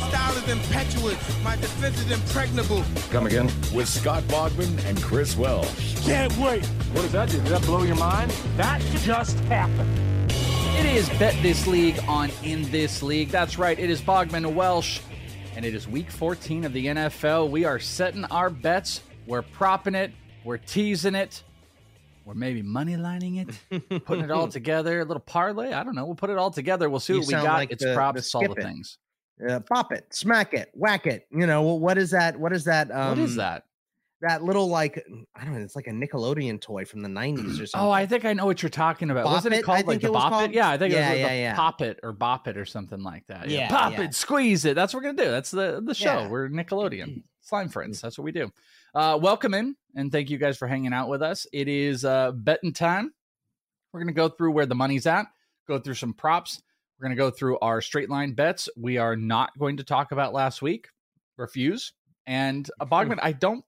My style is impetuous. My defense is impregnable. Come again? With Scott Bogman and Chris Welsh. Can't wait. What does that do? Did that blow your mind? That just happened. It is Bet This League on In This League. That's right, it is Bogman Welsh, and it is week 14 of the NFL. We are setting our bets, we're propping it, we're teasing it, we're maybe money lining it, putting it all together, a little parlay. I don't know. We'll put it all together. We'll see You what we got. like it's the- props, the it's all the things. Uh, pop it, smack it, whack it. You know what is that? What is that? Um, what is that? That little like I don't know. It's like a Nickelodeon toy from the '90s or something. Oh, I think I know what you're talking about. Bop Wasn't It, it called I like the it Bop called? It? Yeah, I think Yeah, it was yeah, the yeah. Pop It or Bop It or something like that. Yeah, Pop yeah. It, squeeze it. That's what we're gonna do. That's the the show. Yeah. We're Nickelodeon slime friends. That's what we do. Uh, welcome in and thank you guys for hanging out with us. It is uh, betting time. We're gonna go through where the money's at. Go through some props. We're gonna go through our straight line bets. We are not going to talk about last week. Refuse. And uh, Bogman, I don't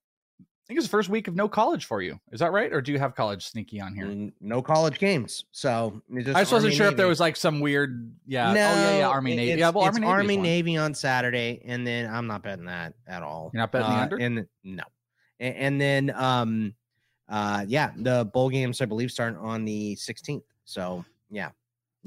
think it's the first week of no college for you. Is that right? Or do you have college sneaky on here? No college games. So I just wasn't Army, sure if there was like some weird, yeah. No, oh yeah, yeah. Army Navy. Yeah, well, Army Navy. Army. Navy on Saturday, and then I'm not betting that at all. You're not betting the Uh, under? And no, and, and then um, uh, yeah, the bowl games I believe start on the 16th. So yeah,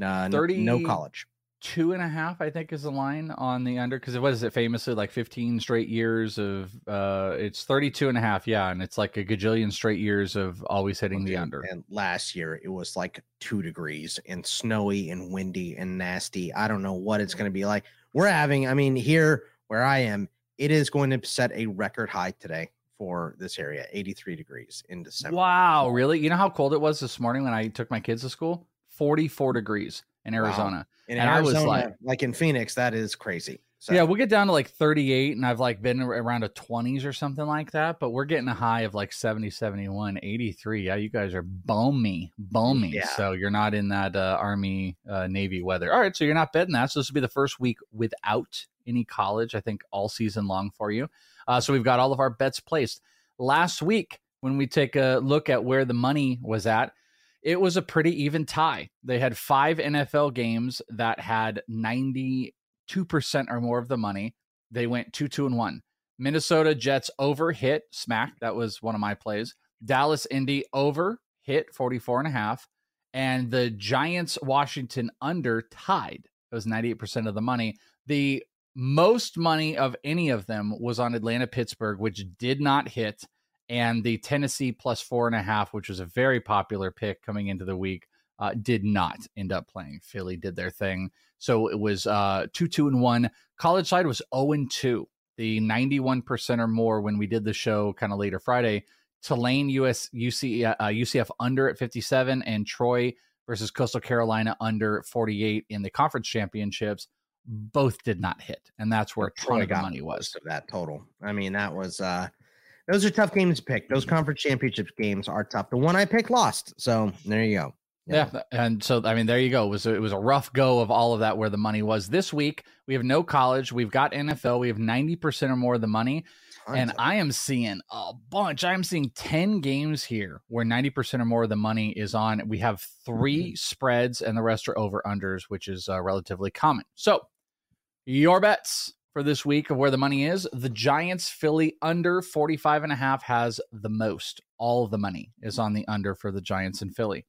uh, 30 no college. Two and a half, I think, is the line on the under because it was it famously like 15 straight years of uh it's 32 and a half, yeah, and it's like a gajillion straight years of always hitting the under. And last year it was like two degrees and snowy and windy and nasty. I don't know what it's going to be like. We're having, I mean, here where I am, it is going to set a record high today for this area 83 degrees in December. Wow, really? You know how cold it was this morning when I took my kids to school? 44 degrees in Wow. Arizona. In and I was like- like, in Phoenix, that is crazy. So, Yeah, we'll get down to like 38, and I've like been around a 20s or something like that, but we're getting a high of like 70, 71, 83. Yeah, you guys are balmy, balmy. Yeah. So you're not in that uh, Army, uh, Navy weather. All right, so you're not betting that. So this will be the first week without any college, I think, all season long for you. Uh, so we've got all of our bets placed. Last week, when we take a look at where the money was at, it was a pretty even tie. They had five NFL games that had 92% or more of the money. They went 2 2 and 1. Minnesota Jets over hit smack. That was one of my plays. Dallas Indy over hit 44 and a half. And the Giants Washington under tied. It was 98% of the money. The most money of any of them was on Atlanta Pittsburgh, which did not hit and the Tennessee plus four and a half, which was a very popular pick coming into the week, uh, did not end up playing. Philly did their thing, so it was uh, two, two, and one. College side was zero and two. The ninety-one percent or more when we did the show kind of later Friday. Tulane US UC uh, UCF under at fifty-seven, and Troy versus Coastal Carolina under forty-eight in the conference championships. Both did not hit, and that's where a ton of money was. of that total. I mean, that was uh those are tough games to pick. Those conference championships games are tough. The one I picked lost. So there you go. Yeah. and so I mean, there you go. It was a, it was a rough go of all of that where the money was. This week we have no college. We've got NFL. We have ninety percent or more of the money, Tons and I am seeing a bunch. I am seeing ten games here where ninety percent or more of the money is on. We have three spreads, and the rest are over unders, which is uh, relatively common. So your bets for this week of where the money is. The Giants Philly under 45 and a half has the most. All of the money is on the under for the Giants and Philly.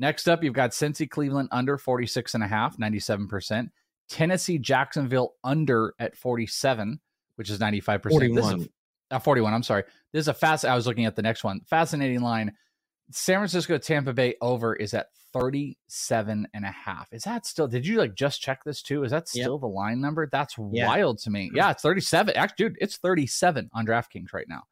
Next up, you've got Cincy Cleveland under 46 and a half, 97%. Tennessee Jacksonville under at 47, which is 95%. 41. This uh, 41, I'm sorry. This is a fast I was looking at the next one. Fascinating line. San Francisco Tampa Bay over is at 37 and a half. Is that still did you like just check this too? Is that Yep. still the line number? That's Yeah. wild to me. Yeah, it's 37. Actually, dude, it's 37 on DraftKings right now,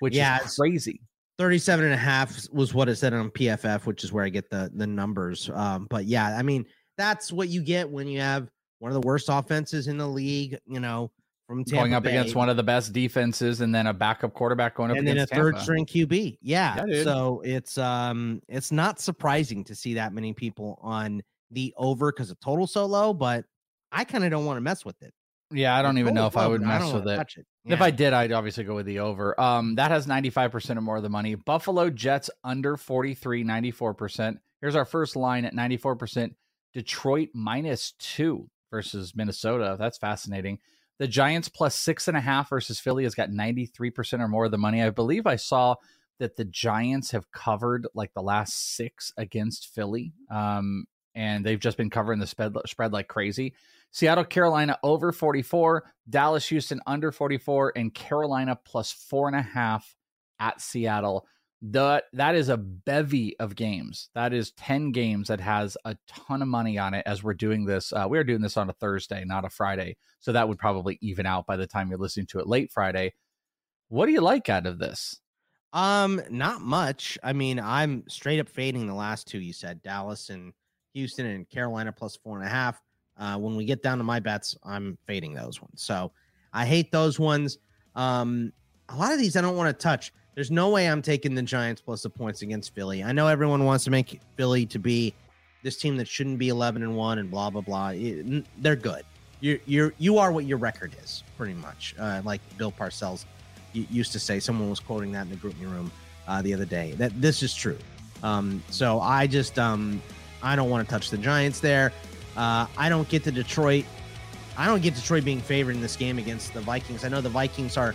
which Yeah, is crazy. 37 and a half was what it said on PFF, which is where I get the the numbers. Um, but yeah, I mean, that's what you get when you have one of the worst offenses in the league, you know, from Tampa going up Bay, against one of the best defenses and then a backup quarterback going up and then a third Tampa. string QB. Yeah. Yeah, so it's um it's not surprising to see that many people on the over because the total so low, but I kind of don't want to mess with it. Yeah, I don't The even know total's if I would mess don't with it. it. If I did, I'd obviously go with the over. Um, that has 95% or more of the money. Buffalo Jets under 43, 94%. Here's our first line at 94%. Detroit minus two versus Minnesota. That's fascinating. The Giants plus six and a half versus Philly has got 93% or more of the money. I believe I saw that the Giants have covered like the last six against Philly. Um, and they've just been covering the spread, spread like crazy. Seattle, Carolina over 44, Dallas, Houston under 44, and Carolina plus four and a half at Seattle. The, that is a bevy of games. That is 10 games that has a ton of money on it as we're doing this. Uh, we're doing this on a Thursday, not a Friday. So that would probably even out by the time you're listening to it late Friday. What do you like out of this? Um, not much. I mean, I'm straight up fading the last two you said, Dallas and Houston and Carolina plus four and a half. Uh, when we get down to my bets, I'm fading those ones. So I hate those ones. Um, a lot of these I don't want to touch. There's no way I'm taking the Giants plus the points against Philly. I know everyone wants to make Philly to be this team that shouldn't be 11 and one and blah blah blah. They're good. You're you're you are what your record is, pretty much. Uh, like Bill Parcells used to say. Someone was quoting that in the group room uh, the other day. That this is true. Um, so I just um, I don't want to touch the Giants there. Uh, I don't get to Detroit. I don't get Detroit being favored in this game against the Vikings. I know the Vikings are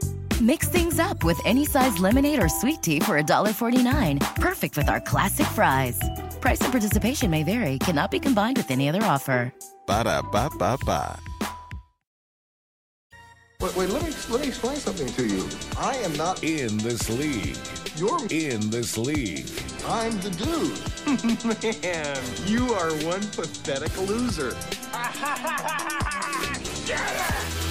Mix things up with any size lemonade or sweet tea for $1.49. Perfect with our classic fries. Price and participation may vary, cannot be combined with any other offer. Ba da ba ba ba. Wait, wait, let me let me explain something to you. I am not In this league. your In this league. I'm the dude. Man, you are one pathetic loser.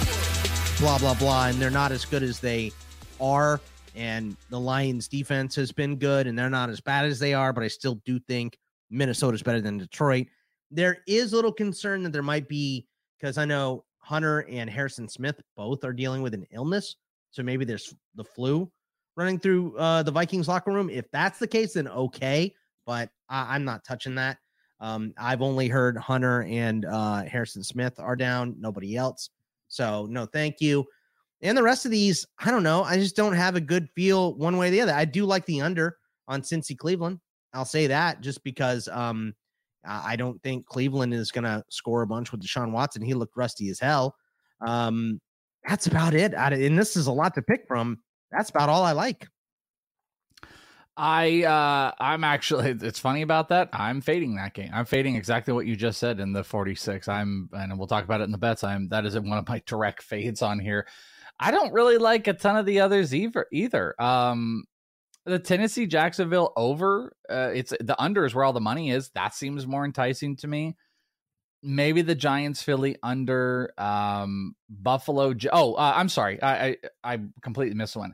blah blah blah and they're not as good as they are. And the lions defense has been good and they're not as bad as they are but i still do think minnesota's better than detroit. There is a little concern that there might be because i know hunter and harrison smith both are dealing with an illness so maybe there's the flu running through uh, the vikings locker room. If that's the case then okay but I- i'm not touching that. Um, i've only heard hunter and uh, harrison smith are down nobody else so no, thank you. And the rest of these, I don't know. I just don't have a good feel one way or the other. I do like the under on Cincy Cleveland. I'll say that just because um, I don't think Cleveland is going to score a bunch with Deshaun Watson. He looked rusty as hell. Um, that's about it. And this is a lot to pick from. That's about all I like. I uh I'm actually it's funny about that. I'm fading that game. I'm fading exactly what you just said in the 46. I'm and we'll talk about it in the bets. I'm that is one of my direct fades on here. I don't really like a ton of the others either either. Um the Tennessee Jacksonville over, uh, it's the under is where all the money is. That seems more enticing to me. Maybe the Giants Philly under um Buffalo. Oh, uh, I'm sorry. I, I I completely missed one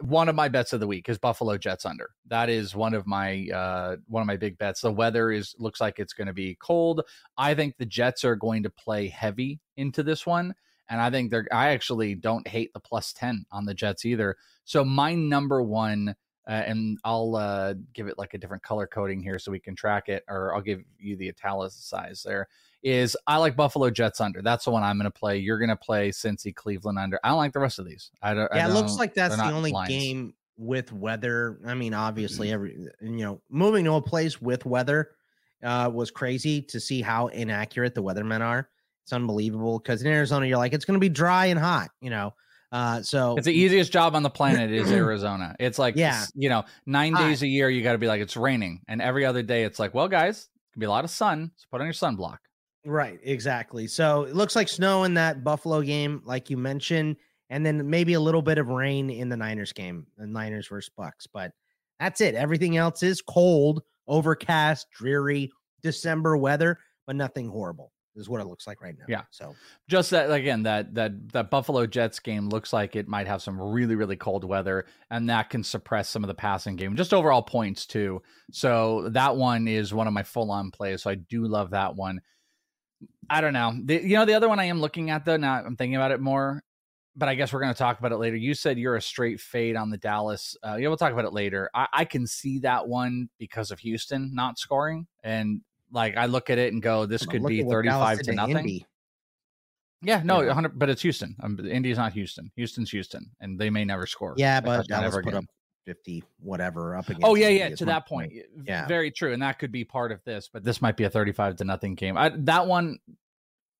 one of my bets of the week is Buffalo Jets under. That is one of my uh, one of my big bets. The weather is looks like it's going to be cold. I think the Jets are going to play heavy into this one, and I think they're. I actually don't hate the plus ten on the Jets either. So my number one, uh, and I'll uh, give it like a different color coding here so we can track it, or I'll give you the italicized there is I like Buffalo Jets under. That's the one I'm going to play. You're going to play Cincy Cleveland under. I don't like the rest of these. I don't. Yeah, I it looks like that's the only lines. game with weather. I mean, obviously, every you know, moving to a place with weather uh, was crazy to see how inaccurate the weathermen are. It's unbelievable because in Arizona, you're like, it's going to be dry and hot, you know. Uh, so It's the easiest job on the planet is Arizona. It's like, Yeah. you know, nine Hot. days a year, you got to be like, it's raining. And every other day, it's like, well, guys, it can be a lot of sun. So put on your sunblock. Right, exactly. So it looks like snow in that Buffalo game, like you mentioned, and then maybe a little bit of rain in the Niners game, the Niners versus Bucs. But that's it. Everything else is cold, overcast, dreary, December weather, but nothing horrible is what it looks like right now. Yeah. So Just that again, that that that Buffalo Jets game looks like it might have some really really cold weather, and that can suppress some of the passing game, just overall points too. So that one is one of my full on plays. So I do love that one. I don't know. The, you know, the other one I am looking at though. Now I'm thinking about it more, but I guess we're going to talk about it later. You said you're a straight fade on the Dallas. Uh, yeah, we'll talk about it later. I, I can see that one because of Houston not scoring, and like I look at it and go, this could be at what Dallas 35 to nothing. Indy. Yeah, no, Yeah. 100, but it's Houston. Um, Indy's not Houston. Houston's Houston, and they may never score. Yeah, but Dallas put again. up 50 whatever up against Oh yeah, yeah. To that point, Yeah. very true, and that could be part of this. But this might be a thirty-five to nothing game. I, that one,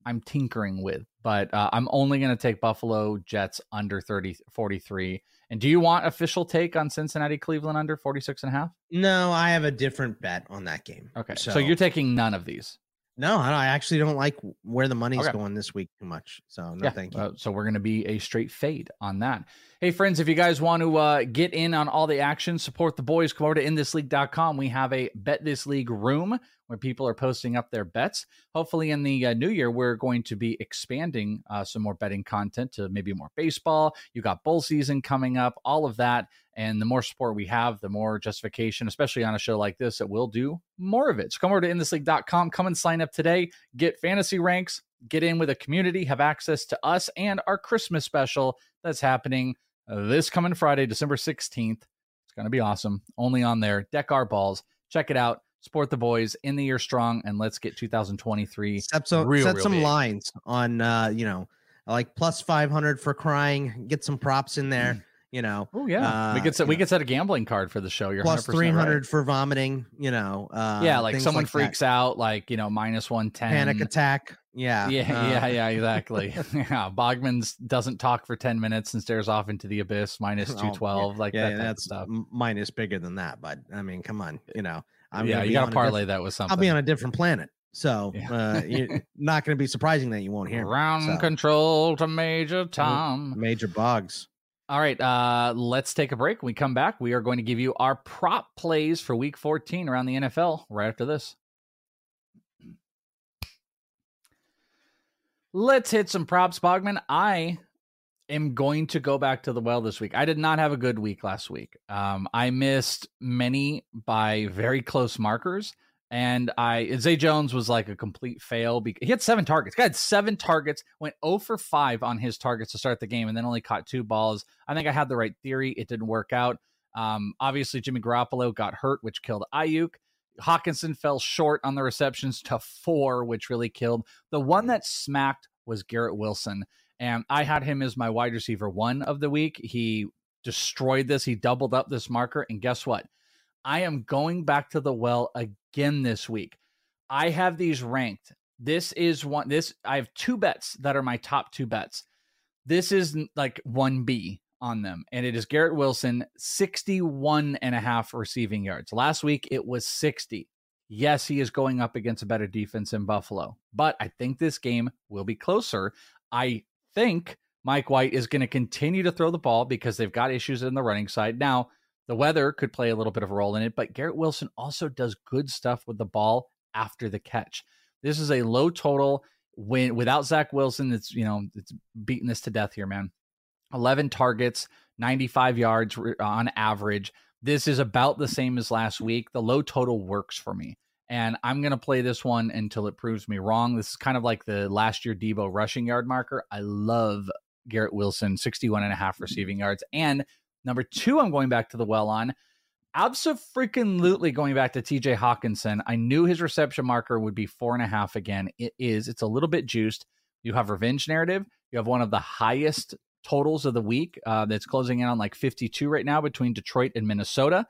I'm tinkering with, but uh, I'm only going to take Buffalo Jets under 30, 43. And do you want official take on Cincinnati Cleveland under 46 and a half? No, I have a different bet on that game. Okay, so, you're taking none of these. No, I I actually don't like where the money's Okay. going this week too much. So no, thank you. Uh, so we're going to be a straight fade on that. Hey, friends, if you guys want to uh, get in on all the action, support the boys, come over to inthisleague.com. We have a Bet This League room where people are posting up their bets. Hopefully, in the uh, new year, we're going to be expanding uh, some more betting content to maybe more baseball. You got bowl season coming up, all of that. And the more support we have, the more justification, especially on a show like this, that we'll do more of it. So come over to inthisleague.com, come and sign up today, get fantasy ranks, get in with a community, have access to us and our Christmas special that's happening this coming Friday, December 16th. It's going to be awesome. Only on there. Deck our balls. Check it out. Support the boys in the year strong, and let's get 2023 set some real, set real some big. lines on uh you know like plus 500 for crying get some props in there you know Oh yeah, we uh, could set we know, could set a gambling card for the show. You're 300 right. for vomiting you know uh yeah, like someone that. freaks out, like you know, minus one ten. panic attack yeah Yeah, uh, yeah, yeah, exactly. yeah, Bogman's doesn't talk for ten minutes and stares off into the abyss, minus oh, two twelve, like yeah, that yeah, type of that's stuff. m- mine is bigger than that but i mean come on you know i'm yeah, you got to parlay that with something. i'll be on a different planet so uh you're not going to be surprising that you won't hear me. Ground So, control to Major Tom. major bugs All right, uh, let's take a break. When we come back, we are going to give you our prop plays for Week 14 around the NFL. Right after this, let's hit some props, Bogman. I am going to go back to the well this week. I did not have a good week last week. Um, I missed many by very close markers. And I Zay Jones was like a complete fail. Because he had seven targets. Guy had seven targets, went 0 for 5 on his targets to start the game, and then only caught two balls. I think I had the right theory. It didn't work out. Um, obviously, Jimmy Garoppolo got hurt, which killed Aiyuk. Hockenson fell short on the receptions to four, which really killed. The one that smacked was Garrett Wilson. And I had him as my wide receiver one of the week. He destroyed this. He doubled up this marker. And guess what? I am going back to the well again this week. I have these ranked. This is one this I have two bets that are my top two bets. This is like 1B on them and it is Garrett Wilson 61 and a half receiving yards. Last week it was 60. Yes, he is going up against a better defense in Buffalo, but I think this game will be closer. I think Mike White is going to continue to throw the ball because they've got issues in the running side. Now, the weather could play a little bit of a role in it, but Garrett Wilson also does good stuff with the ball after the catch. This is a low total when without Zach Wilson. It's you know it's beating this to death here, man. Eleven targets, ninety five yards on average. This is about the same as last week. The low total works for me. And I'm going to play this one until it proves me wrong. This is kind of like the last year Deebo rushing yard marker. I love Garrett Wilson, 61 and a half receiving yards. And Number two, I'm going back to the well on. Absolutely going back to TJ Hockenson. I knew his reception marker would be four and a half again. It is. It's a little bit juiced. You have revenge narrative. You have one of the highest totals of the week uh, that's closing in on like 52 right now between Detroit and Minnesota.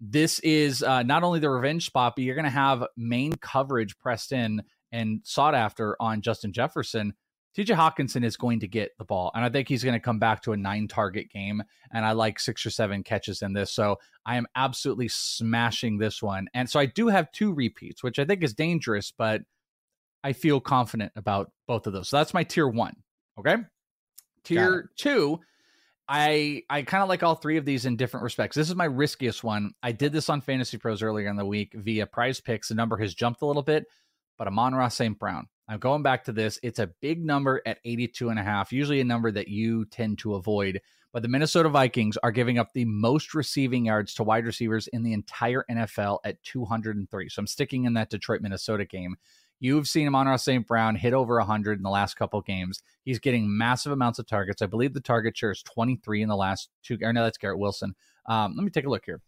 This is uh, not only the revenge spot, but you're going to have main coverage pressed in and sought after on Justin Jefferson. TJ Hockenson is going to get the ball, and I think he's going to come back to a nine target game. And I like six or seven catches in this. So I am absolutely smashing this one. And so I do have two repeats, which I think is dangerous, but I feel confident about both of those. So that's my tier one. Okay. Tier two, I I kind of like all three of these in different respects. This is my riskiest one. I did this on Fantasy Pros earlier in the week via prize picks. The number has jumped a little bit, but Amon-Ra St. Brown. I'm going back to this. It's a big number at 82 and a half, usually a number that you tend to avoid. But the Minnesota Vikings are giving up the most receiving yards to wide receivers in the entire NFL at 203. So I'm sticking in that Detroit Minnesota game. You've seen him on St. Brown hit over 100 in the last couple games. He's getting massive amounts of targets. I believe the target share is 23 in the last two. Or no, that's Garrett Wilson. Um, let me take a look here.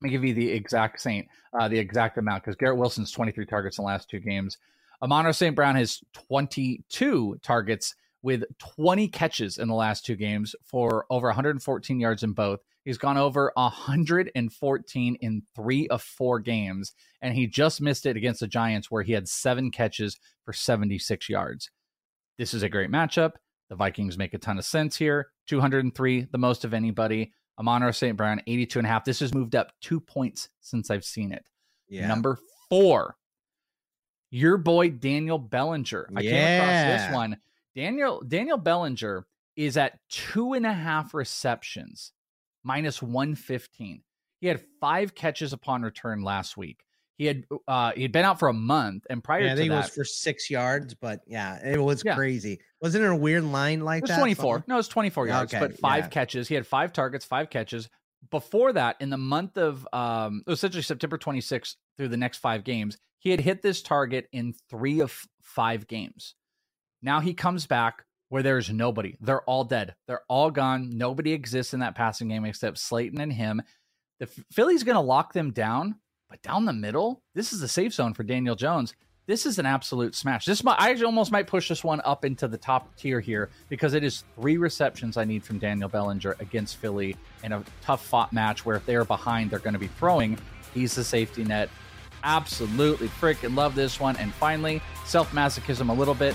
Let me give you the exact Saint, uh, the exact amount because Garrett Wilson's 23 targets in the last two games. Amon St. Brown has 22 targets with 20 catches in the last two games for over 114 yards in both. He's gone over 114 in three of four games, and he just missed it against the Giants, where he had seven catches for 76 yards. This is a great matchup. The Vikings make a ton of sense here. 203, the most of anybody. Amon St. Brown, 82 and a half. This has moved up two points since I've seen it. Yeah. Number four, your boy Daniel Bellinger. I yeah. came across this one. Daniel Daniel Bellinger is at two and a half receptions, minus 115. He had five catches upon return last week. He had uh he had been out for a month, and prior yeah, I think that, it was for six yards, but yeah, it was yeah. crazy. Wasn't it a weird line like it was that? 24. No, it was 24 yards, okay, but five catches. He had five targets, five catches. Before that, in the month of um, essentially September 26th through the next five games, he had hit this target in three of five games. Now he comes back where there's nobody. They're all dead. They're all gone. Nobody exists in that passing game except Slayton and him. The Philly's going to lock them down, but down the middle, this is the safe zone for Daniel Jones. This is an absolute smash. This might, I almost might push this one up into the top tier here because it is three receptions I need from Daniel Bellinger against Philly in a tough fought match where if they are behind, they're going to be throwing. He's the safety net. Absolutely freaking love this one. And finally, self masochism a little bit.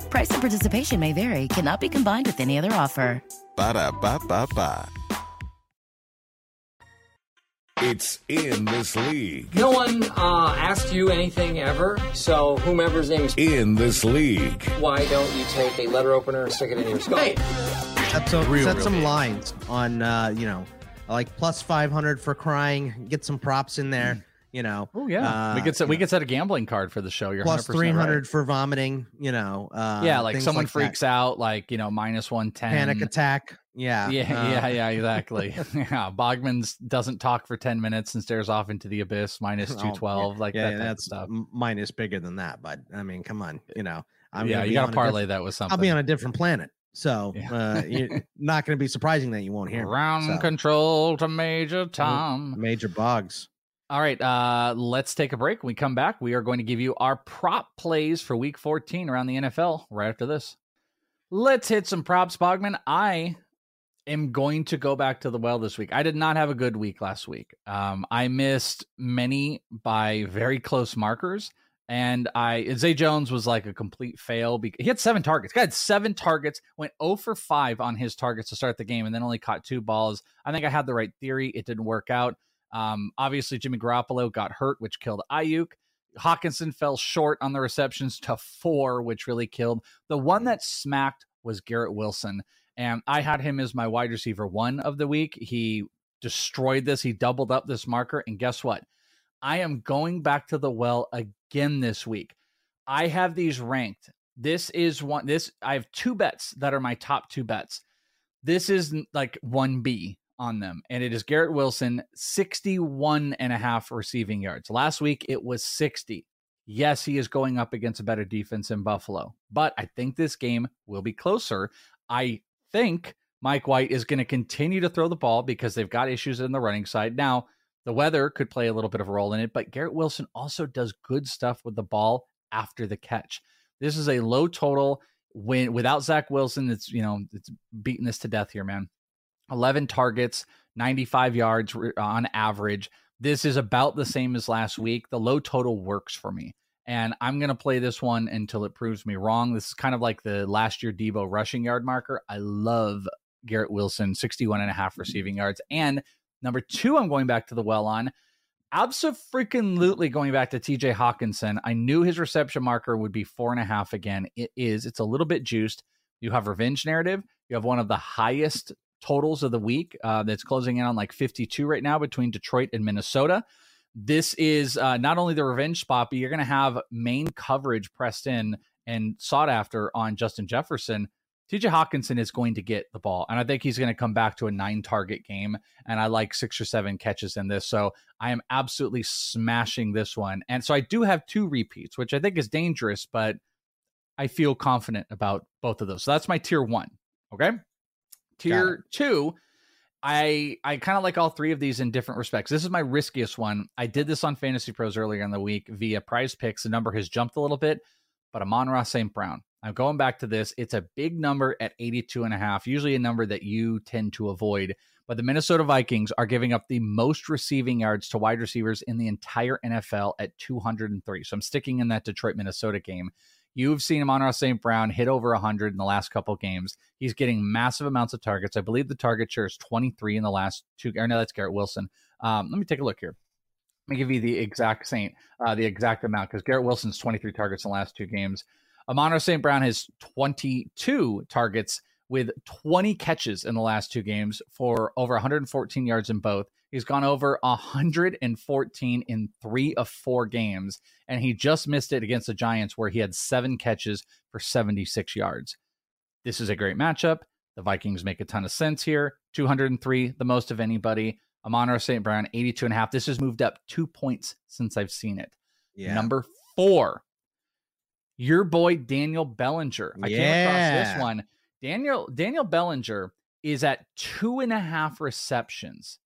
Price and participation may vary, cannot be combined with any other offer. Ba da ba ba ba. It's in this league. No one uh, asked you anything ever, so whomever's name is In this league. why don't you take a letter opener and stick it in your skull? Hey, set some, Real, set real some good. lines on, uh, you know, like plus 500 for crying, get some props in there, you know. Oh yeah, uh, we could set we know, could set a gambling card for the show. You're 300 right. for vomiting, you know. Uh, yeah, like someone that. freaks out, like you know, minus one ten. Panic attack. Yeah. Yeah, uh, yeah, yeah, exactly. yeah, Bogman's doesn't talk for ten minutes and stares off into the abyss, minus oh, two twelve, like yeah, that yeah, type of that's stuff. m- mine is bigger than that, but I mean, come on, you know. I'm yeah, you got to parlay that with something. I'll be on a different planet, so uh, you're not going to be surprising that you won't hear me, Ground so. control to Major Tom. Major Boggs. All right, uh, let's take a break. When we come back, we are going to give you our prop plays for Week 14 around the NFL. Right after this, let's hit some props, Bogman. I am going to go back to the well this week. I did not have a good week last week. Um, I missed many by very close markers. And I Zay Jones was like a complete fail. Because he had seven targets. He had seven targets, went 0 for 5 on his targets to start the game, and then only caught two balls. I think I had the right theory. It didn't work out. Um, obviously, Jimmy Garoppolo got hurt, which killed Aiyuk. Hockenson fell short on the receptions to four, which really killed. The one that smacked was Garrett Wilson. And I had him as my wide receiver one of the week. He destroyed this. He doubled up this marker. And guess what? I am going back to the well again this week. I have these ranked. This is one this I have two bets that are my top two bets. This is like 1B on them and it is Garrett Wilson 61 and a half receiving yards. Last week it was 60. Yes, he is going up against a better defense in Buffalo, but I think this game will be closer. I think Mike White is going to continue to throw the ball because they've got issues in the running side. Now, the weather could play a little bit of a role in it, but Garrett Wilson also does good stuff with the ball after the catch. This is a low total when without Zach Wilson. It's you know it's beating this to death here, man. Eleven targets, ninety-five yards on average. This is about the same as last week. The low total works for me. And I'm going to play this one until it proves me wrong. This is kind of like the last year Deebo rushing yard marker. I love Garrett Wilson, 61 and a half mm-hmm. receiving yards. And number two, I'm going back to the well on. Absolutely going back to TJ Hockenson. I knew his reception marker would be four and a half again. It is. It's a little bit juiced. You have revenge narrative. You have one of the highest totals of the week uh, that's closing in on like 52 right now between Detroit and Minnesota. This is uh, not only the revenge spot, but you're going to have main coverage pressed in and sought after on Justin Jefferson. TJ Hockenson is going to get the ball, and I think he's going to come back to a nine target game. And I like six or seven catches in this. So I am absolutely smashing this one. And so I do have two repeats, which I think is dangerous, but I feel confident about both of those. So that's my tier one. Okay. Tier two, I I kind of like all three of these in different respects. This is my riskiest one. I did this on Fantasy Pros earlier in the week via prize picks. The number has jumped a little bit, but Amon-Ra St. Brown. I'm going back to this. It's a big number at 82 and a half, usually a number that you tend to avoid. But the Minnesota Vikings are giving up the most receiving yards to wide receivers in the entire NFL at 203. So I'm sticking in that Detroit Minnesota game. You've seen Amon St. Brown hit over 100 in the last couple games. He's getting massive amounts of targets. I believe the target share is 23 in the last two. Or no, that's Garrett Wilson. Um, let me take a look here. Let me give you the exact Saint, uh, the exact amount because Garrett Wilson's 23 targets in the last two games. Amon St. Brown has 22 targets with 20 catches in the last two games for over 114 yards in both. He's gone over 114 in three of four games, and he just missed it against the Giants, where he had seven catches for 76 yards. This is a great matchup. The Vikings make a ton of sense here. 203, the most of anybody. Amon St. Brown, 82 and a half. This has moved up two points since I've seen it. Yeah. Number four. Your boy Daniel Bellinger. I came across this one. Daniel Daniel Bellinger is at two and a half receptions,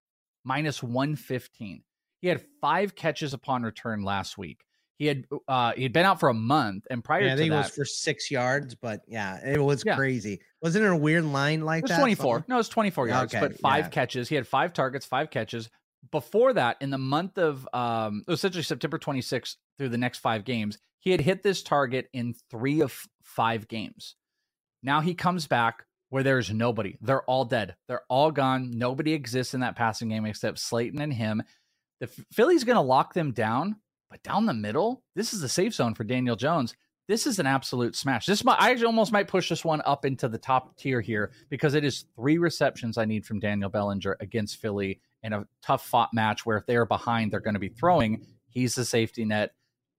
minus 115. He had five catches upon return last week. He had uh he had been out for a month, and prior Yeah, I think it was for six yards, but yeah, it was Yeah. crazy. Wasn't it a weird line like it was that? 24. Something? No, it was 24 yards, Okay, but five yeah. catches. He had five targets, five catches. Before that, in the month of um, essentially September 26th through the next five games, he had hit this target in three of five games. Now he comes back where there's nobody. They're all dead. They're all gone. Nobody exists in that passing game except Slayton and him. The Ph- Philly's going to lock them down, but down the middle, this is the safe zone for Daniel Jones. This is an absolute smash. This might, I almost might push this one up into the top tier here because it is three receptions I need from Daniel Bellinger against Philly in a tough fought match where if they are behind, they're going to be throwing. He's the safety net.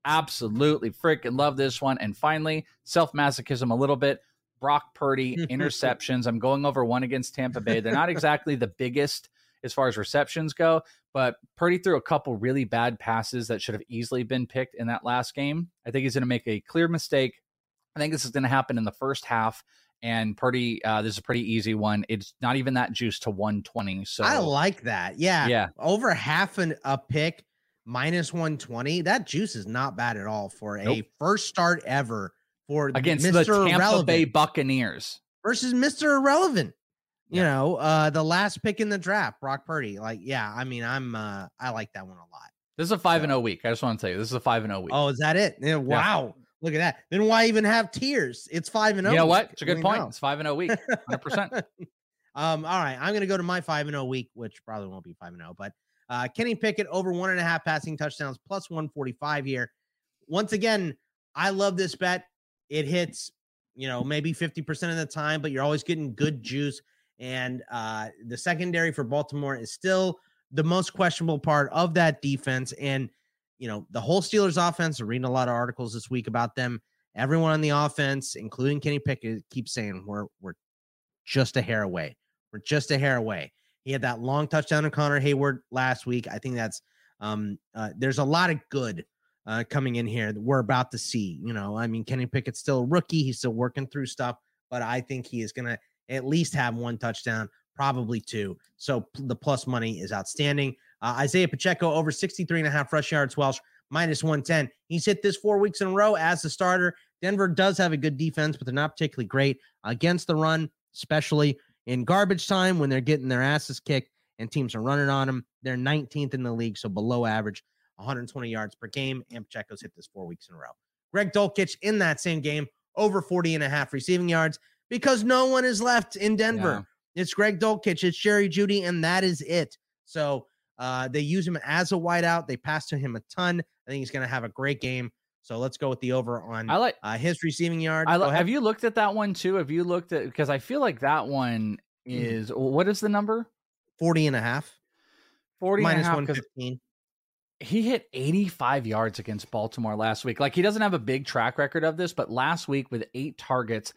Absolutely freaking love this one. And finally, self masochism a little bit. Brock Purdy interceptions. I'm going over one against Tampa Bay. They're not exactly the biggest as far as receptions go, but Purdy threw a couple really bad passes that should have easily been picked in that last game. I think he's going to make a clear mistake. I think this is going to happen in the first half. And Purdy, uh, this is a pretty easy one. It's not even that juice to 120. So I like that. Yeah. Yeah. Over half an, a pick minus 120. That juice is not bad at all for a first start ever for against Mr. the Tampa Irrelevant Bay Buccaneers. versus Mr. Irrelevant. You know, uh, the last pick in the draft, Brock Purdy. Like, yeah, I mean, I'm uh I like that one a lot. This is a five and zero week. I just want to tell you, this is a five and zero week. Oh, is that it? Yeah, wow. Look at that. Then why even have tiers? It's five and zero. you zero. know what? It's a good point. know. It's five and zero week, hundred percent. Um, all right, I'm gonna go to my five and zero week, which probably won't be five and zero, but uh, Kenny Pickett over one and a half passing touchdowns plus 145 here. Once again, I love this bet. It hits, you know, maybe 50% of the time, but you're always getting good juice. And uh, the secondary for Baltimore is still the most questionable part of that defense. And you know, the whole Steelers offense, I'm reading a lot of articles this week about them. Everyone on the offense, including Kenny Pickett, keeps saying we're we're just a hair away. We're just a hair away. He had that long touchdown to Connor Heyward last week. I think that's um uh, there's a lot of good uh coming in here we're about to see. You know, I mean Kenny Pickett's still a rookie, he's still working through stuff, but I think he is gonna at least have one touchdown, probably two. So the plus money is outstanding. Uh, Isaiah Pacheco over 63 and a half rush yards, Welsh minus 110. He's hit this four weeks in a row as a starter. Denver does have a good defense, but they're not particularly great against the run, especially in garbage time when they're getting their asses kicked and teams are running on them. They're 19th in the league, so below average, 120 yards per game. And Pacheco's hit this four weeks in a row. Greg Dulcich in that same game, over 40 and a half receiving yards because no one is left in Denver. It's Greg Dulcich, it's Jerry Jeudy, and that is it. So uh, they use him as a wideout. They pass to him a ton. I think he's going to have a great game. So let's go with the over on I like uh, his receiving yard. I ahead. have you looked at that one too? Have you looked at because I feel like that one Mm. is what is the number? 40 and a half. 40 and a Minus half, 'cause 115. He hit 85 yards against Baltimore last week. Like he doesn't have a big track record of this, but last week with eight targets,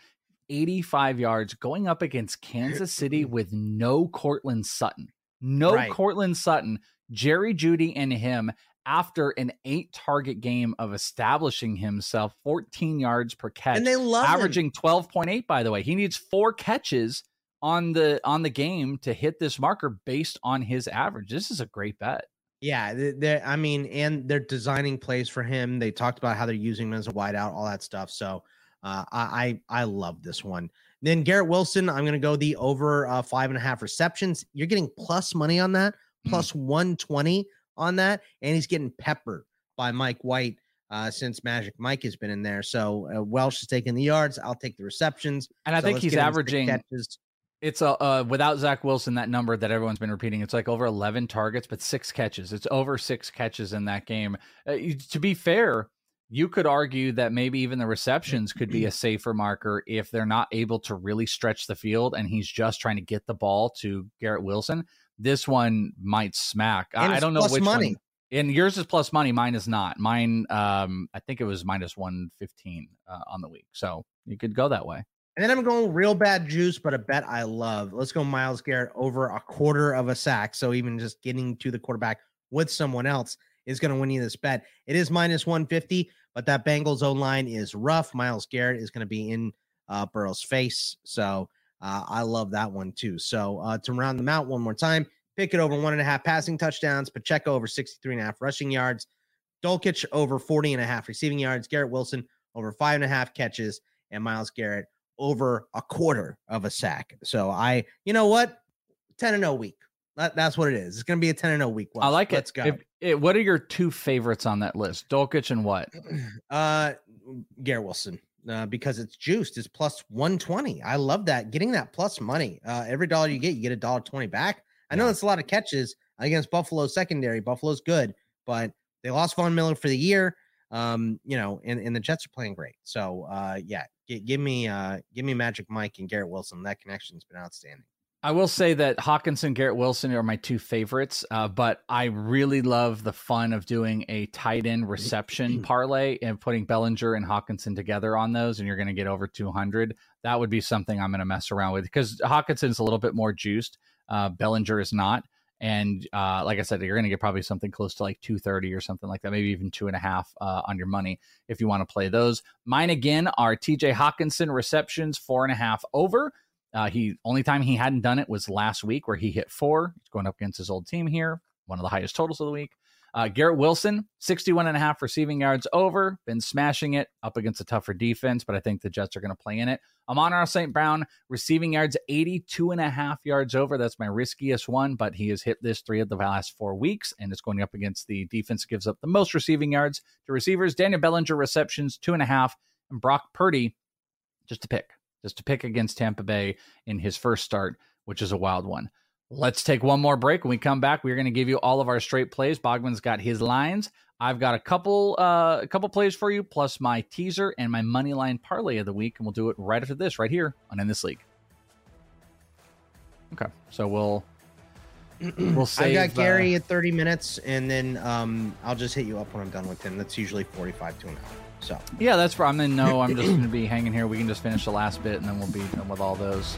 85 yards going up against Kansas City with no Courtland Sutton. No Right. Courtland Sutton, Jerry Jeudy and him after an eight target game of establishing himself 14 yards per catch And they love him. averaging 12.8 by the way. He needs four catches on the on the game to hit this marker based on his average. This is a great bet. Yeah, they- I mean, and they're designing plays for him. They talked about how they're using him as a wideout, all that stuff. So uh, I, I I love this one. Then Garrett Wilson, I'm going to go the over uh, five and a half receptions. You're getting plus money on that, Mm. plus 120 on that, and he's getting peppered by Mike White uh, since Magic Mike has been in there. So uh, Welsh is taking the yards. I'll take the receptions. And I So think he's get him six averaging catches. It's a uh, without Zach Wilson that number that everyone's been repeating. It's like over eleven targets, but six catches. It's over six catches in that game. Uh, you- to be fair, you could argue that maybe even the receptions could be a safer marker if they're not able to really stretch the field, and he's just trying to get the ball to Garrett Wilson. This one might smack. I, I don't know plus which money. one. And yours is plus money. Mine is not. Mine, um, I think it was minus one fifteen uh, on the week. So you could go that way. And then I'm going real bad juice, but a bet I love. Let's go Myles Garrett over a quarter of a sack. So even just getting to the quarterback with someone else is going to win you this bet. It is minus 150, but that Bengals O line is rough. Myles Garrett is going to be in uh, Burrow's face. So uh, I love that one too. So uh, to round them out one more time, Pickett over one and a half passing touchdowns, Pacheco over 63 and a half rushing yards, Dulcich over 40 and a half receiving yards, Garrett Wilson over five and a half catches, and Miles Garrett over a quarter of a sack. So I, you know what? 10 and 0 week. That, that's what it is. It's going to be a 10 and 0 week. I like Let's it. go. It- what are your two favorites on that list? Dulcich and what? Uh, Garrett Wilson, uh, because it's juiced. It's plus one twenty. I love that. Getting that plus money. Uh, every dollar you get, you get a dollar twenty back. I know it's a lot of catches against Buffalo's secondary. Buffalo's good, but they lost Von Miller for the year. Um, you know, and, and the Jets are playing great. So, uh, yeah, g- give me, uh, give me Magic Mike and Garrett Wilson. That connection's been outstanding. I will say that Hockenson, Garrett Wilson are my two favorites, uh, but I really love the fun of doing a tight end reception parlay and putting Bellinger and Hockenson together on those, and you're going to get over 200. That would be something I'm going to mess around with because Hockenson's a little bit more juiced. Uh, Bellinger is not. And uh, like I said, you're going to get probably something close to like 230 or something like that, maybe even two and a half uh, on your money if you want to play those. Mine again are TJ Hockenson receptions, four and a half over. Uh, he only time he hadn't done it was last week where he hit four. He's going up against his old team here, one of the highest totals of the week. Uh, Garrett Wilson, 61 and a half receiving yards over, been smashing it up against a tougher defense, but I think the Jets are going to play in it. Amon St. Brown, receiving yards 82 and a half yards over. That's my riskiest one, but he has hit this three of the last four weeks, and it's going up against the defense gives up the most receiving yards to receivers. Daniel Bellinger, receptions, two and a half, and Brock Purdy, just to pick, just to pick against Tampa Bay in his first start, which is a wild one. Let's take one more break. When we come back, we're going to give you all of our straight plays. Bogman's got his lines. I've got a couple uh, a couple plays for you, plus my teaser and my money line parlay of the week, and we'll do it right after this, right here on In This League. Okay, so we'll we'll I got Gary uh, at 30 minutes, and then um, I'll just hit you up when I'm done with him. That's usually 45 to an hour. So yeah, that's where I'm in. No, I'm just going to be hanging here. We can just finish the last bit, and then we'll be done with all those.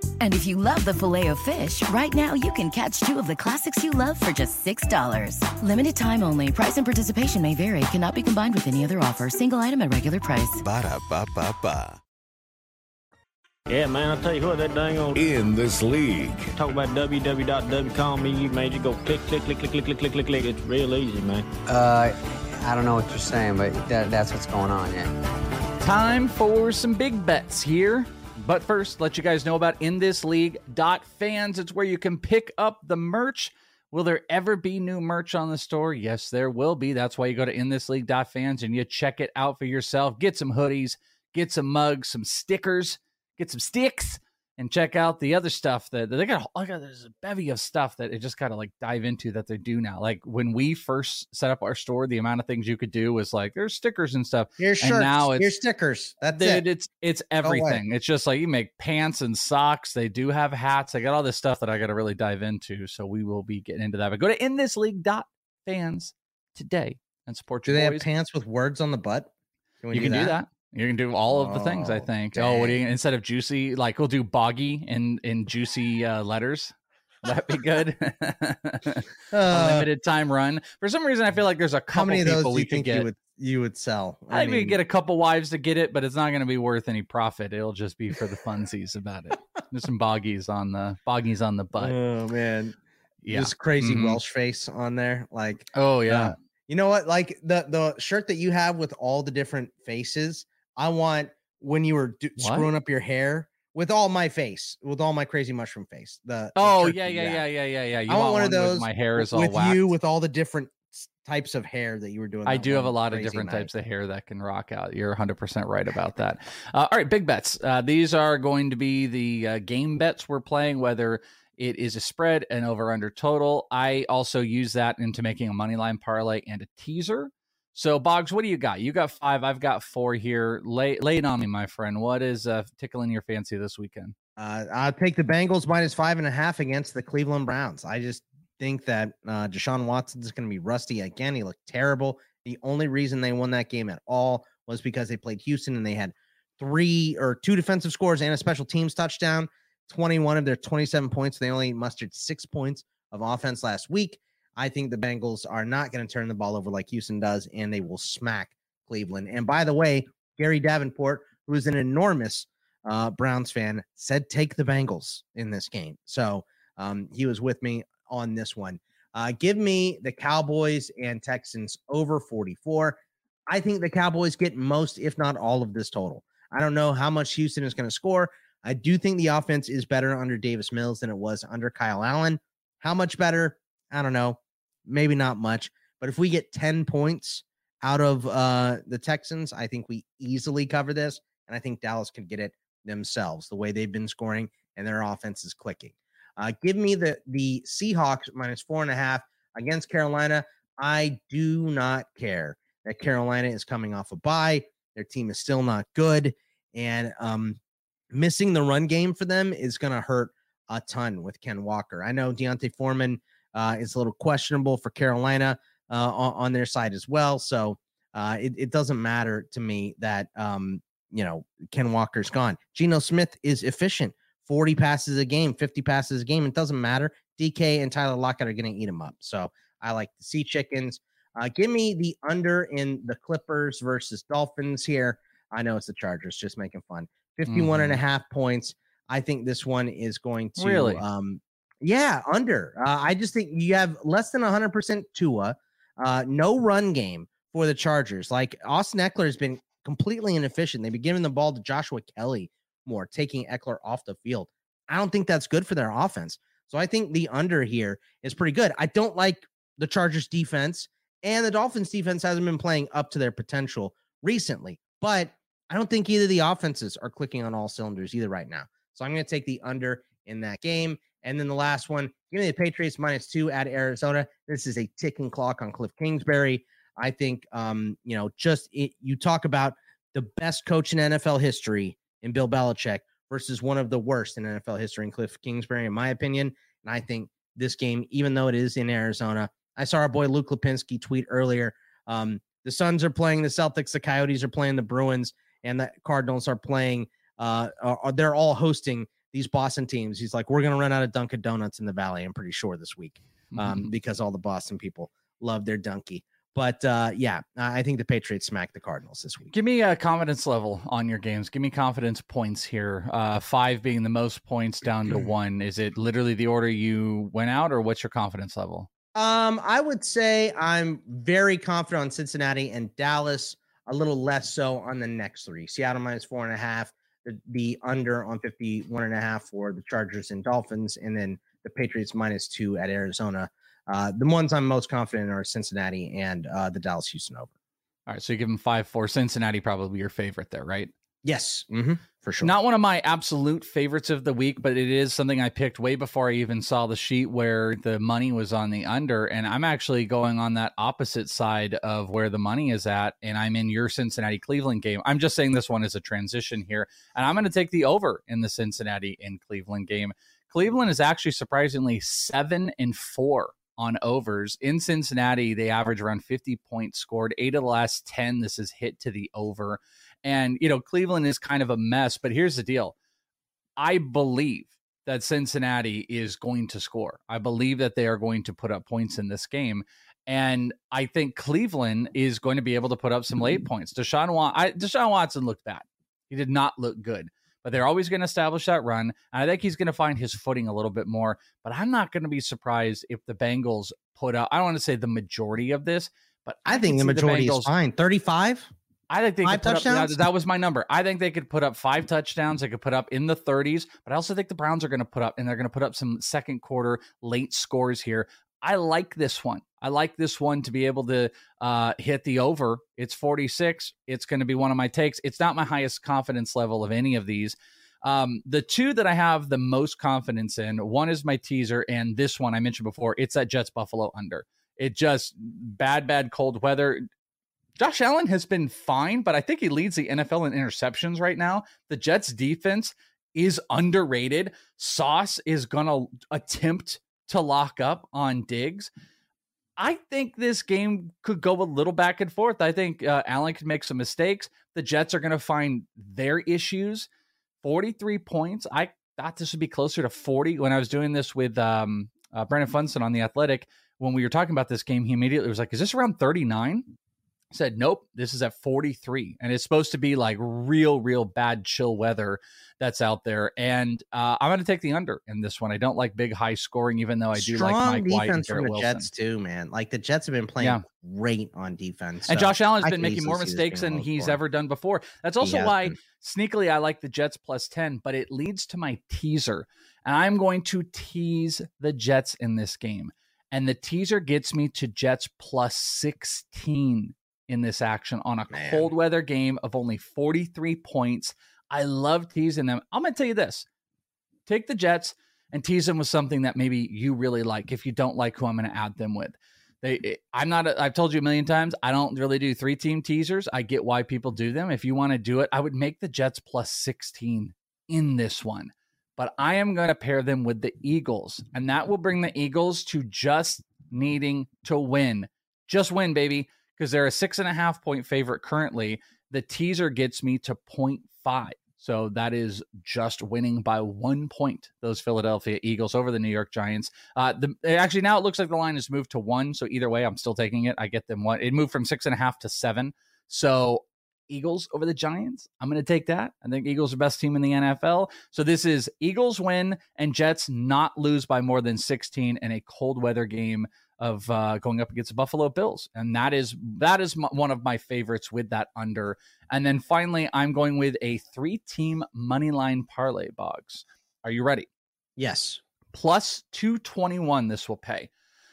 And if you love the filet of fish, right now you can catch two of the classics you love for just $6. Limited time only. Price and participation may vary. Cannot be combined with any other offer. Single item at regular price. Ba-da-ba-ba-ba. Yeah, man, I'll tell you what, that dang old. In this league. Talk about www.wcom, you made you go click, click, click, click, click, click, click, click, click. It's real easy, man. Uh, I don't know what you're saying, but that, that's what's going on, yeah. Time for some big bets here. But first, let you guys know about in this league fans. It's where you can pick up the merch. Will there ever be new merch on the store? Yes, there will be. That's why you go to in this league fans and you check it out for yourself. Get some hoodies, get some mugs, some stickers, get some sticks, and check out the other stuff that they got. Oh, God, there's a bevy of stuff that it just got to like dive into that they do now. Like when we first set up our store, the amount of things you could do was like there's stickers and stuff. Here's and shirts. now it's Here's stickers. That's Dude, it. it's it's everything. It's just like you make pants and socks. They do have hats. They got all this stuff that I got to really dive into. So we will be getting into that. But go to inthisleague.fans today and support Do your they boys. have pants with words on the butt? Can we you can do that. You can do all of the things. I Oh, think. Oh, what do you instead of juicy? Like we'll do boggy in in juicy uh, letters. That'd be good? limited time run. For some reason, I feel like there's a couple How many of those people do we you think get. you would you would sell? I, think we could get a couple wives to get it, but it's not going to be worth any profit. It'll just be for the funsies about it. There's some boggies on the boggies on the butt. Oh man, Yeah. this crazy Mhm. Welsh face on there. Like, Oh yeah. uh, you know what? Like the the shirt that you have with all the different faces. I want when you were do- screwing up your hair with all my face, with all my crazy mushroom face. The, the Oh shirt yeah, you yeah, yeah, yeah, yeah, yeah. I want one of those. My hair is all with whacked. you with all the different types of hair that you were doing. I do have a lot of different night. types of hair that can rock out. You're 100% right about that. Uh, all right, big bets. Uh, these are going to be the uh, game bets we're playing, whether it is a spread, an over under total. I also use that into making a money line parlay and a teaser. So, Boggs, what do you got? You got five. I've got four here. Lay, lay it on me, my friend. What is uh, tickling your fancy this weekend? Uh, I'll take the Bengals minus five and a half against the Cleveland Browns. I just think that uh, Deshaun Watson is going to be rusty again. He looked terrible. The only reason they won that game at all was because they played Houston and they had three or two defensive scores and a special teams touchdown. 21 of their 27 points. They only mustered six points of offense last week. I think the Bengals are not going to turn the ball over like Houston does, and they will smack Cleveland. And by the way, Gary Davenport, who is an enormous uh, Browns fan, said take the Bengals in this game. So um, he was with me on this one. Uh, give me the Cowboys and Texans over 44. I think the Cowboys get most, if not all, of this total. I don't know how much Houston is going to score. I do think the offense is better under Davis Mills than it was under Kyle Allen. How much better? I don't know. Maybe not much. But if we get 10 points out of uh, the Texans, I think we easily cover this. And I think Dallas can get it themselves the way they've been scoring and their offense is clicking. Uh, give me the the Seahawks minus four and a half against Carolina. I do not care that Carolina is coming off a bye. Their team is still not good, and um, missing the run game for them is going to hurt a ton with Ken Walker. I know D'Onta Foreman uh, is a little questionable for Carolina uh, on, on their side as well. So uh, it, it doesn't matter to me that um, you know Ken Walker's gone. Geno Smith is efficient. 40 passes a game, 50 passes a game. It doesn't matter. DK and Tyler Lockett are going to eat him up. So I like the sea chickens. Uh, give me the under in the Clippers versus Dolphins here. I know it's the Chargers, just making fun. 51 and a half points. I think this one is going to Really? um yeah, under. Uh, I just think you have less than 100% Tua, uh, no run game for the Chargers. Like Austin Ekeler has been completely inefficient. They've been giving the ball to Joshua Kelley more, taking Ekeler off the field. I don't think that's good for their offense. So I think the under here is pretty good. I don't like the Chargers defense, and the Dolphins defense hasn't been playing up to their potential recently. But I don't think either of the offenses are clicking on all cylinders either right now. So I'm going to take the under in that game. And then the last one, give me the Patriots minus two at Arizona. This is a ticking clock on Cliff Kingsbury. I think, um, you know, just it, you talk about the best coach in NFL history in Bill Belichick versus one of the worst in NFL history in Cliff Kingsbury, in my opinion. And I think this game, even though it is in Arizona, I saw our boy Luke Lipinski tweet earlier. Um, the Suns are playing the Celtics, the Coyotes are playing the Bruins, and the Cardinals are playing. Uh, are, they're all hosting these Boston teams. He's like, we're gonna run out of Dunkin' Donuts in the Valley. I'm pretty sure this week, um, because all the Boston people love their Dunky. But uh, yeah, I think the Patriots smacked the Cardinals this week. Give me a confidence level on your games. Give me confidence points here. Uh, five being the most points down to one. Is it literally the order you went out, or what's your confidence level? Um, I would say I'm very confident on Cincinnati and Dallas, a little less so on the next three. Seattle minus four and a half, the, the under on 51 and a half for the Chargers and Dolphins, and then the Patriots minus two at Arizona. Uh, the ones I'm most confident in are Cincinnati and uh, the Dallas Houston over. All right, so you give them five four. Cincinnati probably your favorite there, right? Yes, mm-hmm, for sure. Not one of my absolute favorites of the week, but it is something I picked way before I even saw the sheet where the money was on the under. And I'm actually going on that opposite side of where the money is at. And I'm in your Cincinnati Cleveland game. I'm just saying this one is a transition here. And I'm going to take the over in the Cincinnati and Cleveland game. Cleveland is actually surprisingly seven and four on overs. In Cincinnati, they average around 50 points scored. Eight of the last 10, this is hit to the over. And, you know, Cleveland is kind of a mess, but here's the deal. I believe that Cincinnati is going to score. I believe that they are going to put up points in this game. And I think Cleveland is going to be able to put up some late mm-hmm. points. Deshaun, Wa- I, Deshaun Watson looked bad. He did not look good, but they're always going to establish that run. And I think he's going to find his footing a little bit more. But I'm not going to be surprised if the Bengals put up, I don't want to say the majority of this, but I, I think the majority Bengals- is fine. 35? I think they Five could put up, that, that was my number. I think they could put up five touchdowns. They could put up in the 30s, but I also think the Browns are going to put up, and they're going to put up some second quarter late scores here. I like this one. I like this one to be able to uh, hit the over. It's 46. It's going to be one of my takes. It's not my highest confidence level of any of these. Um, the two that I have the most confidence in, one is my teaser, and this one I mentioned before. It's that Jets Buffalo under. It just bad, bad cold weather. Josh Allen has been fine, but I think he leads the NFL in interceptions right now. The Jets defense is underrated. Sauce is going to attempt to lock up on Diggs. I think this game could go a little back and forth. I think uh, Allen could make some mistakes. The Jets are going to find their issues. 43 points. I thought this would be closer to 40 when I was doing this with um, uh, Brandon Funston on The Athletic. When we were talking about this game, he immediately was like, Is this around 39? Said nope this is at 43 and it's supposed to be like real real bad chill weather that's out there and uh, i'm going to take the under in this one i don't like big high scoring even though i do Strong like mike white and defense from the wilson Jets too, man. Like the Jets have been playing Yeah. great on defense. and so josh allen's I been making more mistakes than he's ever done before that's also has why sneakily i like the jets plus 10 but it leads to my teaser and i'm going to tease the jets in this game and the teaser gets me to jets plus 16 in this action on a cold weather game of only 43 points. I love teasing them. I'm going to tell you this take the Jets and tease them with something that maybe you really like if you don't like who I'm going to add them with. They, eh, I'm not, a, I've told you a million times, I don't really do three team teasers. I get why people do them. If you want to do it, I would make the Jets plus 16 in this one. But I am going to pair them with the Eagles, and that will bring the Eagles to just needing to win. Just win, baby because they're a six and a half point favorite currently. The teaser gets me to 0.5. So that is just winning by one point, those Philadelphia Eagles over the New York Giants. Uh, the, actually, now it looks like the line has moved to one. So either way, I'm still taking it. I get them one. It moved from six and a half to seven. So Eagles over the Giants. I'm going to take that. I think Eagles are the best team in the NFL. So this is Eagles win and Jets not lose by more than 16 in a cold weather game of uh, going up against the Buffalo Bills, and that is that is m- one of my favorites with that under. And then finally, I'm going with a three-team money line parlay. Bogs, are you ready? Yes. Plus two twenty-one. This will pay.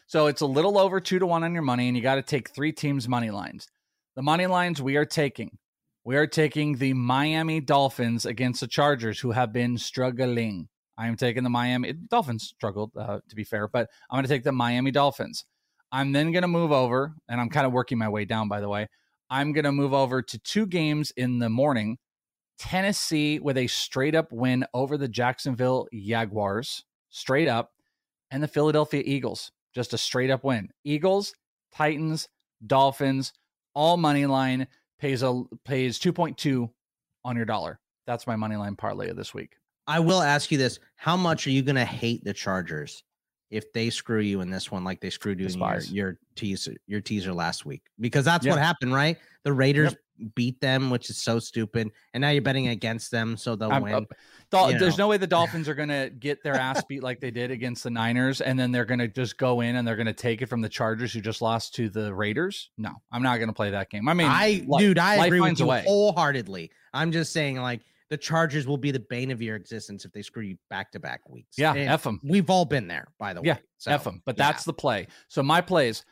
So it's a little over two to one on your money, and you got to take three teams money lines. The money lines we are taking. We are taking the Miami Dolphins against the Chargers, who have been struggling. I am taking the Miami Dolphins struggled uh, to be fair, but I'm going to take the Miami Dolphins. I'm then going to move over, and I'm kind of working my way down. By the way, I'm going to move over to two games in the morning. Tennessee with a straight up win over the Jacksonville Jaguars, straight up, and the Philadelphia Eagles, just a straight up win. Eagles, Titans, Dolphins, all money line pays a pays 2.2 on your dollar. That's my money line parlay of this week. I will ask you this: How much are you going to hate the Chargers if they screw you in this one, like they screwed you in your, your teaser your teaser last week? Because that's Yeah. what happened, right? The Raiders beat them, which is so stupid, and now you're betting against them, so they'll I'm- win. uh, Dol- there's know. no way the Dolphins are going to get their ass beat like they did against the Niners, and then they're going to just go in and they're going to take it from the Chargers who just lost to the Raiders. No, I'm not going to play that game. I mean, I, dude, I agree with you wholeheartedly. I'm just saying, like, the Chargers will be the bane of your existence if they screw you back to back weeks. Yeah, And F 'em. We've all been there, by the Yeah, way. So, F them. But yeah. that's the play. So my play is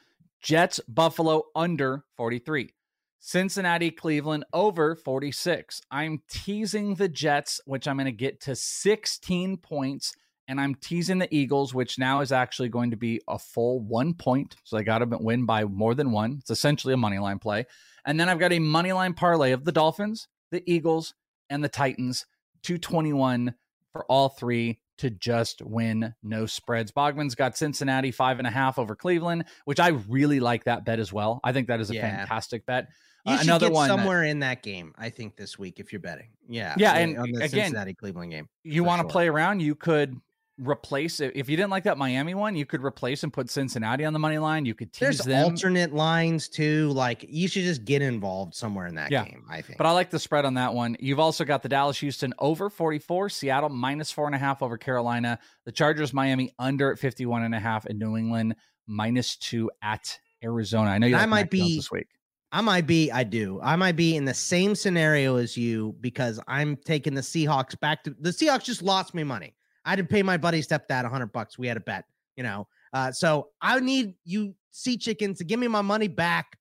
Jets, Buffalo under 43. Cincinnati, Cleveland over 46. I'm teasing the Jets, which I'm going to get to 16 points, and I'm teasing the Eagles, which now is actually going to be a full one point. So they got to win by more than one. It's essentially a money line play. And then I've got a money line parlay of the Dolphins, the Eagles, and the Titans. 221 for all three to just win no spreads. Bogman's got Cincinnati five and a half over Cleveland, which I really like that bet as well. I think that is a Yeah. fantastic bet. You Uh, should another get one that- somewhere in that game, I think, this week if you're betting. Yeah. Yeah, and on the again, Cincinnati Cleveland game. you want to sure. play around, you could replace it. If you didn't like that Miami one, you could replace and put Cincinnati on the money line. You could tease There's them. alternate lines too. Like you should just get involved somewhere in that Yeah. game. I think. But I like the spread on that one. You've also got the Dallas Houston over 44, Seattle minus four and a half over Carolina, the Chargers Miami under at 51 and a half, and New England minus two at Arizona. I know you I might be- this week. I might be, I do. I might be in the same scenario as you because I'm taking the Seahawks back to the Seahawks just lost me money. I to pay my buddy stepdad a hundred bucks. We had a bet, you know. Uh, so I need you sea chickens to give me my money back.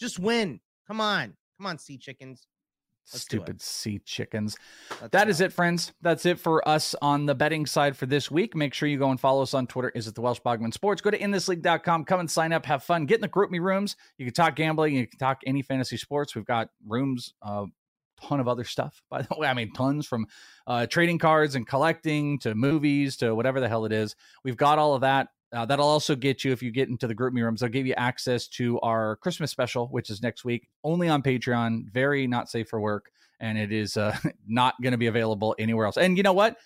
Just win. Come on. Come on, sea chickens. Let's. Stupid sea chickens. Let's That go. is it, friends. That's it for us on the betting side for this week. Make sure you go and follow us on Twitter. Is it the Welsh Bogman Sports? Go to inthisleague.com. Come and sign up. Have fun. Get in the GroupMe rooms. You can talk gambling. You can talk any fantasy sports. We've got rooms, a ton of other stuff, by the way. I mean, tons from uh, trading cards and collecting to movies to whatever the hell it is. We've got all of that. Uh, that'll also get you if you get into the GroupMe rooms. They'll give you access to our Christmas special, which is next week, only on Patreon. Very not safe for work, and it is uh, not going to be available anywhere else. And you know what?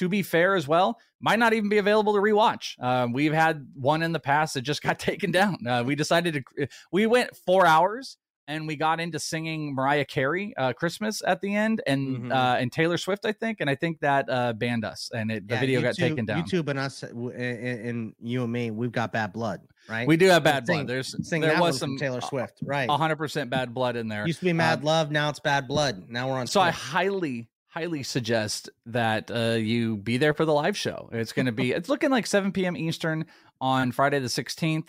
To be fair as well, might not even be available to rewatch. Uh, we've had one in the past that just got taken down. Uh, we decided to. We went four hours and we got into singing Mariah Carey uh, Christmas at the end and Mhm. uh, and Taylor Swift, I think, and I think that uh, banned us and it, the Yeah, video you got taken down. YouTube and us, uh, and, and you and me, we've got bad blood, right? We do have bad sing- blood. There's there was some Taylor Swift, right? hundred percent bad blood in there. Used to be Mad Um, Love, now it's Bad Blood. Now we're on. So I highly, highly suggest that uh, you be there for the live show. It's going to be. it's looking like 7 p.m. Eastern on Friday the 16th.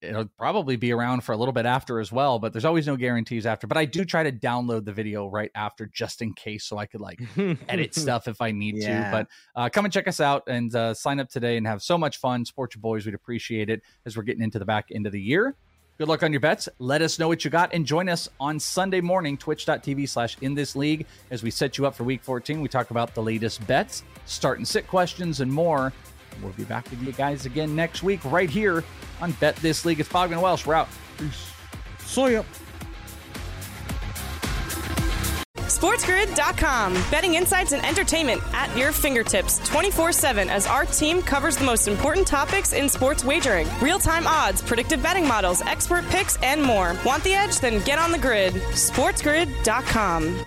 It'll probably be around for a little bit after as well, but there's always no guarantees after. But I do try to download the video right after just in case, so I could like edit stuff if I need Yeah. to. But uh, come and check us out and uh, sign up today and have so much fun. Support your boys. We'd appreciate it as we're getting into the back end of the year. Good luck on your bets. Let us know what you got and join us on Sunday morning, twitch.tv slash in this league, as we set you up for week 14. We talk about the latest bets, start and sit questions, and more. We'll be back with you guys again next week, right here on Bet This League. It's Bogman Welsh. We're out. Peace. So ya. SportsGrid.com. Betting insights and entertainment at your fingertips 24 7 as our team covers the most important topics in sports wagering real time odds, predictive betting models, expert picks, and more. Want the edge? Then get on the grid. SportsGrid.com.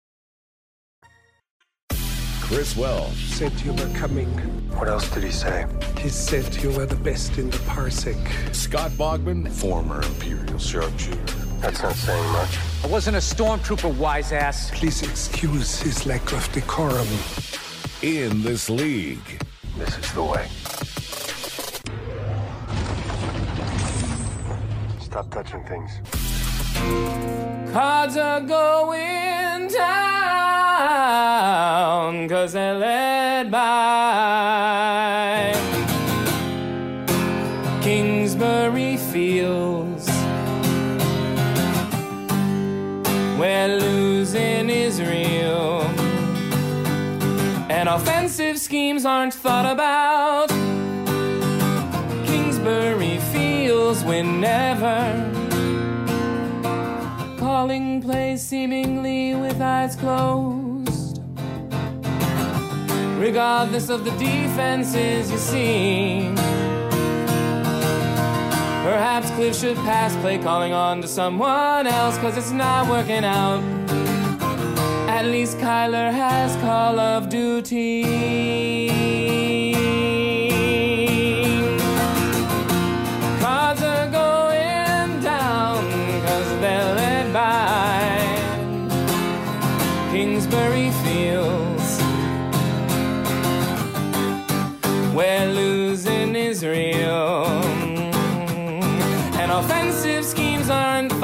Chris Welsh. Said you were coming. What else did he say? He said you were the best in the parsec. Scott Bogman. Former Imperial sharpshooter. That's not saying much. I wasn't a stormtrooper, wise ass. Please excuse his lack of decorum. In this league. This is the way. Stop touching things. Cards are going down cause they're led by Kingsbury Fields where losing is real and offensive schemes aren't thought about Kingsbury Fields whenever calling plays seemingly with eyes closed. Regardless of the defenses you see. Perhaps Cliff should pass play calling on to someone else, cause it's not working out. At least Kyler has Call of Duty. Cards are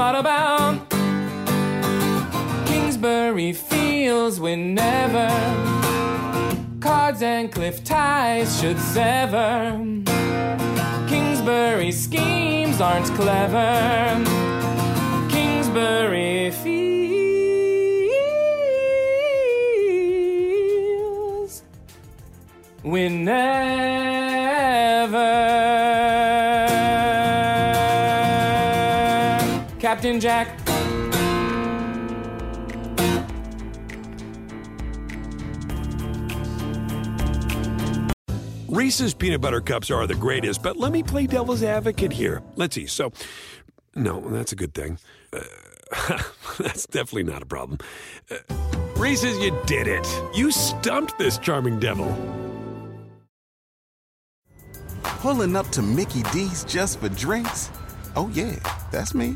thought about. Kingsbury Fields win never. Cards and cliff ties should sever. Kingsbury schemes aren't clever. Kingsbury Fields win Captain Jack. Reese's peanut butter cups are the greatest, but let me play devil's advocate here. Let's see. So, no, that's a good thing. Uh, that's definitely not a problem. Uh, Reese's, you did it. You stumped this charming devil. Pulling up to Mickey D's just for drinks? Oh, yeah, that's me.